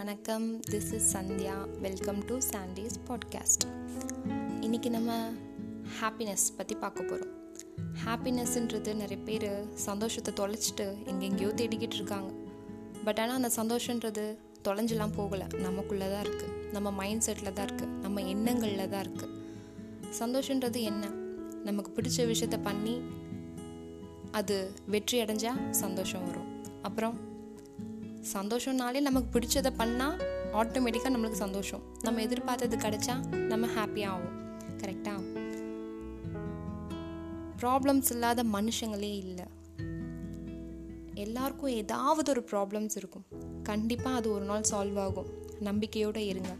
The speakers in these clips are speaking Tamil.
வணக்கம். This is Sandhya welcome to Sandy's podcast இன்றைக்கி நம்ம ஹாப்பினஸ் பற்றி பார்க்க போகிறோம் ஹாப்பினஸ்ன்றது நிறைய பேர் சந்தோஷத்தை தொலைச்சிட்டு எங்கெங்கேயோ தேடிக்கிட்டு இருக்காங்க. பட் ஆனால் அந்த சந்தோஷன்றது தொலைஞ்செல்லாம் போகலை. நமக்குள்ளே தான் இருக்குது நம்ம மைண்ட் செட்டில் தான் இருக்குது நம்ம எண்ணங்களில் தான் இருக்குது சந்தோஷன்றது என்ன? நமக்கு பிடிச்ச விஷயத்த பண்ணி அது வெற்றி அடைஞ்சால் சந்தோஷம் வரும். அப்புறம் சந்தோஷம்னாலே நமக்கு பிடிச்சதை பண்ணால் ஆட்டோமேட்டிக்காக நம்மளுக்கு சந்தோஷம். நம்ம எதிர்பார்த்தது கிடைச்சா நம்ம ஹாப்பியாக ஆகும் கரெக்டாக ப்ராப்ளம்ஸ் இல்லாத மனுஷங்களே இல்லை. எல்லாருக்கும் ஏதாவது ஒரு ப்ராப்ளம்ஸ் இருக்கும். கண்டிப்பாக அது ஒரு நாள் சால்வ் ஆகும். நம்பிக்கையோடு இருங்க.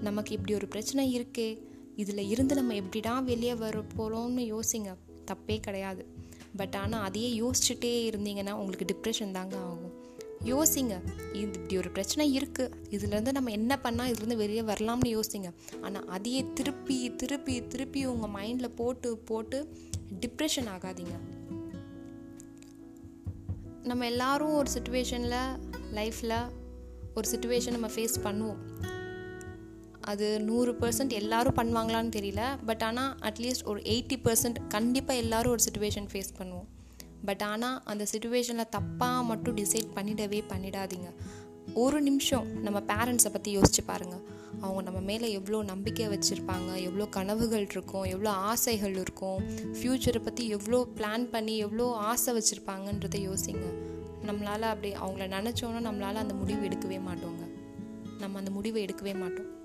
நமக்கு இப்படி ஒரு பிரச்சனை இருக்கே. இதில் இருந்து நம்ம எப்படிடா வெளியே வர போகிறோம்னு யோசிங்க. தப்பே கிடையாது. பட் ஆனால் அதையே யோசிச்சுட்டே இருந்தீங்கன்னா உங்களுக்கு டிப்ரெஷன் தாங்க ஆகும். யோசிங்க. இது இப்படி ஒரு பிரச்சனை இருக்குது இதுலேருந்து நம்ம என்ன பண்ணால் இதுலேருந்து வெளியே வரலாம்னு யோசிங்க. ஆனால் அதையே திருப்பி திருப்பி திருப்பி உங்கள் மைண்டில் போட்டு போட்டு டிப்ரெஷன் ஆகாதீங்க. நம்ம எல்லாரும் ஒரு சுச்சுவேஷனில் லைஃப்பில் ஒரு சுச்சுவேஷன் நம்ம ஃபேஸ் பண்ணுவோம். அது நூறு பர்சன்ட் எல்லாரும் பண்ணுவாங்களான்னு தெரியல. பட் ஆனால் அட்லீஸ்ட் ஒரு எயிட்டி பர்சன்ட் கண்டிப்பாக எல்லோரும் ஒரு சுச்சுவேஷன் ஃபேஸ் பண்ணுவோம். பட் ஆனால் அந்த சுச்சுவேஷனில் தப்பாக மட்டும் டிசைட் பண்ணிடவே பண்ணிடாதீங்க. ஒரு நிமிஷம் நம்ம பேரண்ட்ஸை பற்றி யோசிச்சு பாருங்கள் அவங்க நம்ம மேலே எவ்வளோ நம்பிக்கை வச்சுருப்பாங்க எவ்வளோ கனவுகள் இருக்கும் எவ்வளோ ஆசைகள் இருக்கும் ஃப்யூச்சரை பற்றி எவ்வளோ பிளான் பண்ணி எவ்வளோ ஆசை வச்சுருப்பாங்கன்றதை யோசிங்க. நம்மளால் அப்படி அவங்கள நினச்சோன்னா நம்மளால் அந்த முடிவு எடுக்கவே மாட்டோங்க. நம்ம அந்த முடிவை எடுக்கவே மாட்டோம்.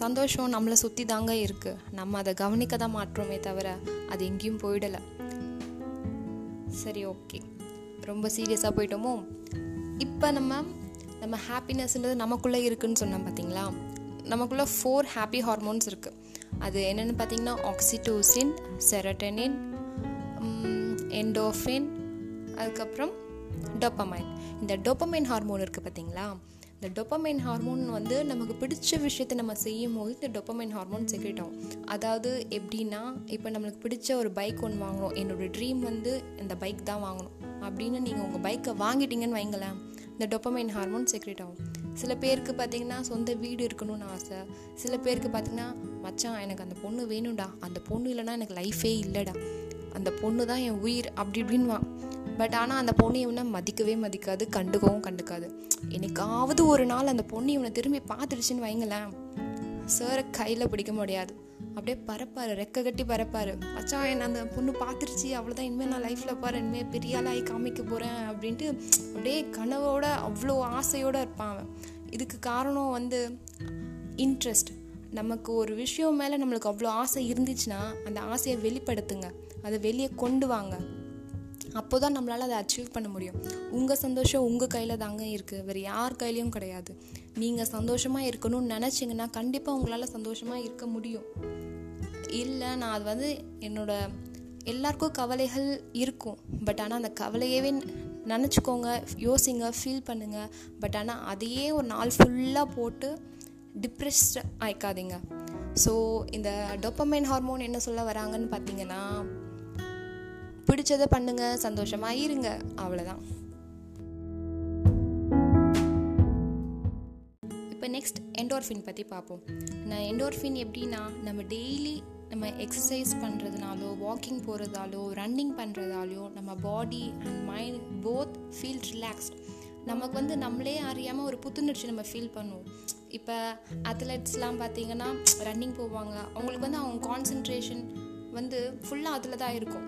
சந்தோஷம் நம்மளை சுற்றி தாங்க இருக்குது நம்ம அதை கவனிக்க தான் மாற்றோமே தவிர அது எங்கேயும் போயிடலை. சரி ஓகே ரொம்ப சீரியஸாக போயிட்டோமோ? இப்போ நம்ம நம்ம ஹாப்பினஸ்ன்றது நமக்குள்ளே இருக்குதுன்னு சொன்னோம் பார்த்தீங்களா நமக்குள்ளே ஃபோர் ஹாப்பி ஹார்மோன்ஸ் இருக்குது அது என்னென்னு பார்த்தீங்கன்னா ஆக்சிடோசின் செரட்டனின் என்டோஃபின் அதுக்கப்புறம் டொப்பமைன் இந்த டொப்பமைன் ஹார்மோன் இருக்குது பார்த்தீங்களா இந்த டொப்பமைன் ஹார்மோன் வந்து நமக்கு பிடிச்ச விஷயத்தை நம்ம செய்யும் போது இந்த டொப்பமைன் ஹார்மோன் செக்ரேட் ஆகும். அதாவது எப்படின்னா இப்போ நம்மளுக்கு பிடிச்ச ஒரு பைக் ஒன்று வாங்கணும் என்னோடய ட்ரீம் வந்து இந்த பைக் தான் வாங்கணும். அப்படின்னு நீங்கள் உங்கள் பைக்கை வாங்கிட்டீங்கன்னு வைங்களேன் இந்த டொப்பமைன் ஹார்மோன் செக்ரேட் ஆகும். சில பேருக்கு பார்த்தீங்கன்னா சொந்த வீடு இருக்கணும்னு ஆசை. சில பேருக்கு பார்த்தீங்கன்னா மச்சான் எனக்கு அந்த பொண்ணு வேணும்டா. அந்த பொண்ணு இல்லைனா எனக்கு லைஃபே இல்லைடா. அந்த பொண்ணு தான் என் உயிர். அப்படி இப்படின்வான் பட் ஆனால் அந்த பொண்ணு இவனை மதிக்கவே மதிக்காது கண்டுக்கவும் கண்டுக்காது. என்னைக்காவது ஒரு நாள் அந்த பொண்ணு இவனை திரும்பி பார்த்துடுச்சுன்னு வைங்களேன் சாரை கையில் பிடிக்க முடியாது. அப்படியே பறப்பார் ரெக்க கட்டி பறப்பார் அச்சா என்ன அந்த பொண்ணு பார்த்துருச்சு அவ்வளோதான் இனிமேல் நான் லைஃப்பில் பாரு இனிமேல் பெரிய ஆளாகி காமிக்க போகிறேன் அப்படின்ட்டு அப்படியே கனவோட அவ்வளோ ஆசையோடு இருப்பான் அவன். இதுக்கு காரணம் வந்து இன்ட்ரெஸ்ட் நமக்கு ஒரு விஷயம் மேலே நம்மளுக்கு அவ்வளோ ஆசை இருந்துச்சுன்னா அந்த ஆசையை வெளிப்படுத்துங்க. அதை வெளியே கொண்டு வாங்க. அப்போ தான் நம்மளால் அதை அச்சீவ் பண்ண முடியும். உங்கள் சந்தோஷம் உங்கள் கையில் தாங்க இருக்குது வேறு யார் கையிலையும் கிடையாது. நீங்கள் சந்தோஷமாக இருக்கணும்னு நினச்சிங்கன்னா கண்டிப்பாக உங்களால் சந்தோஷமாக இருக்க முடியும். இல்லை நான் அது வந்து என்னோட எல்லாருக்கும் கவலைகள் இருக்கும். பட் ஆனால் அந்த கவலையவே நினச்சிக்கோங்க யோசிங்க ஃபீல் பண்ணுங்கள் பட் ஆனால் அதையே ஒரு நாள் ஃபுல்லாக போட்டு டிப்ரெஸ்ட் ஆயிக்காதீங்க. ஸோ இந்த டொப்பமைன் ஹார்மோன் என்ன சொல்ல வராங்கன்னு பார்த்தீங்கன்னா பிடிச்சதை பண்ணுங்க சந்தோஷமாக இருங்க. அவ்வளோதான் இப்போ நெக்ஸ்ட் என்டோர்ஃபின் பற்றி பார்ப்போம். நான் என்டோர்ஃபின் எப்படின்னா நம்ம டெய்லி நம்ம எக்ஸசைஸ் பண்ணுறதுனாலோ வாக்கிங் போகிறதாலோ ரன்னிங் பண்ணுறதாலோ நம்ம body and mind both feel relaxed நமக்கு வந்து நம்மளே அறியாமல் ஒரு புத்துணர்ச்சி நம்ம ஃபீல் பண்ணுவோம். இப்போ அத்லெட்ஸ்லாம் பார்த்தீங்கன்னா ரன்னிங் போவாங்க அவங்களுக்கு வந்து அவங்க கான்சன்ட்ரேஷன் வந்து ஃபுல்லாக அதில் தான் இருக்கும்.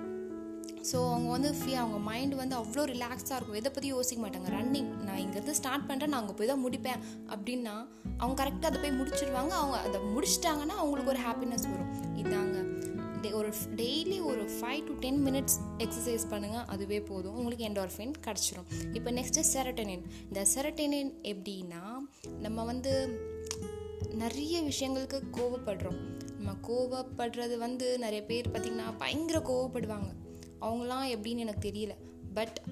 ஸோ அவங்க வந்து ஃப்ரீ அவங்க மைண்ட் வந்து அவ்வளோ ரிலாக்ஸாக இருக்கும். எதை பற்றி யோசிக்க மாட்டாங்க. ரன்னிங் நான் இங்கேருந்து ஸ்டார்ட் பண்ணுறேன் நான் அங்கே போய் தான் முடிப்பேன். அப்படின்னா அவங்க கரெக்டாக அதை போய் முடிச்சிடுவாங்க அவங்க அதை முடிச்சிட்டாங்கன்னா அவங்களுக்கு ஒரு ஹாப்பினஸ் வரும். இதாங்க. ஒரு டெய்லி ஒரு five to ten minutes exercise பண்ணுங்கள் அதுவே போதும். உங்களுக்கு என்டார்ஃபின் கிடச்சிரும். இப்போ நெக்ஸ்ட்டு செரட்டனின் இந்த செரட்டனின் எப்படின்னா நம்ம வந்து நிறைய விஷயங்களுக்கு கோவப்படுறோம். நம்ம கோவப்படுறது வந்து நிறைய பேர் பார்த்திங்கன்னா பயங்கர கோவப்படுவாங்க. அவங்களாம் எப்படின்னு எனக்கு தெரியல. பட்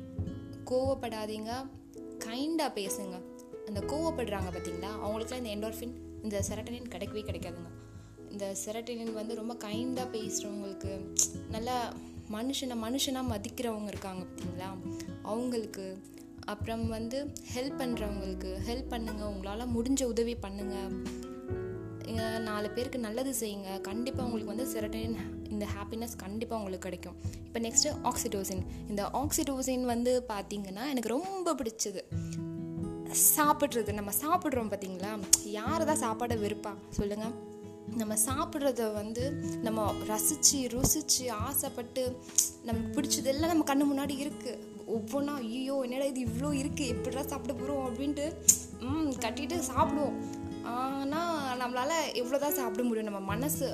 கோவப்படாதீங்க. கைண்டாக பேசுங்க. அந்த கோவப்படுறாங்க பார்த்தீங்களா அவங்களுக்குலாம் இந்த என்டோர்ஃபின் இந்த செரட்டனின் கிடைக்கவே கிடைக்காதுங்க. இந்த செரட்டனின் வந்து ரொம்ப கைண்டாக பேசுகிறவங்களுக்கு நல்லா மனுஷனை மனுஷனாக மதிக்கிறவங்க இருக்காங்க பார்த்தீங்களா அவங்களுக்கு அப்புறம் வந்து ஹெல்ப் பண்ணுறவங்களுக்கு ஹெல்ப் பண்ணுங்கள் உங்களால் முடிஞ்ச உதவி பண்ணுங்கள் நாலு பேருக்கு நல்லது செய்யுங்க. கண்டிப்பாக உங்களுக்கு வந்து செரட்டைன் இந்த ஹாப்பினஸ் கண்டிப்பாக உங்களுக்கு கிடைக்கும். இப்போ நெக்ஸ்ட்டு ஆக்சிடோசின் இந்த ஆக்சிடோசின் வந்து பார்த்திங்கன்னா எனக்கு ரொம்ப பிடிச்சது. சாப்பிட்றது. நம்ம சாப்பிட்றோம் பார்த்தீங்களா யார் தான் சாப்பாடை விருப்பா சொல்லுங்கள் நம்ம சாப்பிட்றத வந்து நம்ம ரசித்து ருசித்து ஆசைப்பட்டு நமக்கு பிடிச்சதெல்லாம் நம்ம கண்ணு முன்னாடி இருக்குது ஒவ்வொன்றா ஐயோ என்னடா இது இவ்வளோ இருக்குது எப்படிலாம் சாப்பிட போகிறோம் அப்படின்ட்டு ம் கட்டிட்டு சாப்பிடுவோம். ஆனால் நம்மளால் எவ்வளோ தான் சாப்பிட முடியும். நம்ம மனசு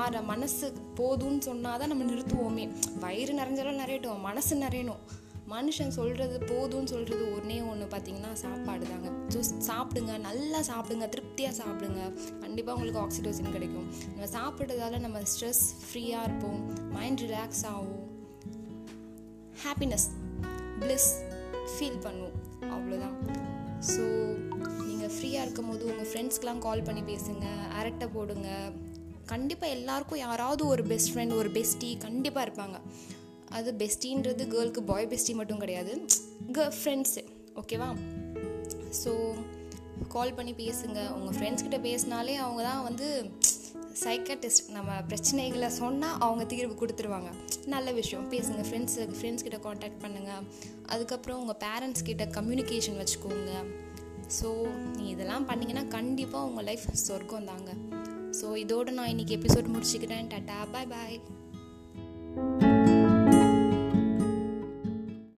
ஆற மனசு போதும்னு சொன்னால் தான் நம்ம நிறுத்துவோமே. வயிறு நிறைஞ்சாலும் நிறையட்டும் மனசு நிறையணும். மனுஷன் சொல்கிறது போதும்னு சொல்கிறது ஒன்றே ஒன்று பார்த்தீங்கன்னா சாப்பாடு தாங்க. ஸோ சாப்பிடுங்க நல்லா சாப்பிடுங்க திருப்தியாக சாப்பிடுங்க. கண்டிப்பாக உங்களுக்கு ஆக்சிடோசின் கிடைக்கும். நம்ம சாப்பிட்றதால நம்ம ஸ்ட்ரெஸ் ஃப்ரீயாக இருப்போம். மைண்ட் ரிலாக்ஸ் ஆகும். ஹாப்பினஸ் ப்ளிஸ் ஃபீல் பண்ணுவோம் அவ்வளோதான் ஸோ ஃப்ரீயாக இருக்கும் போது உங்கள் ஃப்ரெண்ட்ஸ்க்கெலாம் கால் பண்ணி பேசுங்க அரட்டை போடுங்க. கண்டிப்பாக எல்லாருக்கும் யாராவது ஒரு பெஸ்ட் ஃப்ரெண்ட் ஒரு பெஸ்டி கண்டிப்பாக இருப்பாங்க. அது பெஸ்டின்றது கேர்ளுக்கு பாய் பெஸ்டி மட்டும் கிடையாது. கேர்ள் ஃப்ரெண்ட்ஸு ஓகேவா ஸோ கால் பண்ணி பேசுங்க. உங்கள் ஃப்ரெண்ட்ஸ்கிட்ட பேசினாலே அவங்க தான் வந்து சைக்கட்டிஸ்ட் நம்ம பிரச்சனைகளை சொன்னால் அவங்க தீர்வு கொடுத்துருவாங்க. நல்ல விஷயம். பேசுங்க. ஃப்ரெண்ட்ஸு ஃப்ரெண்ட்ஸ் கிட்ட காண்டாக்ட் பண்ணுங்கள் அதுக்கப்புறம் உங்கள் பேரண்ட்ஸ் கிட்ட கம்யூனிகேஷன் வச்சுக்கோங்க. ஸோ நீ இதெல்லாம் பண்ணிங்கன்னா கண்டிப்பாக உங்கள் லைஃப் சொர்க்கம் தாங்க. ஸோ இதோடு நான் இன்றைக்கி எபிசோட் முடிச்சுக்கிறேன். டாட்டா பாய் பாய்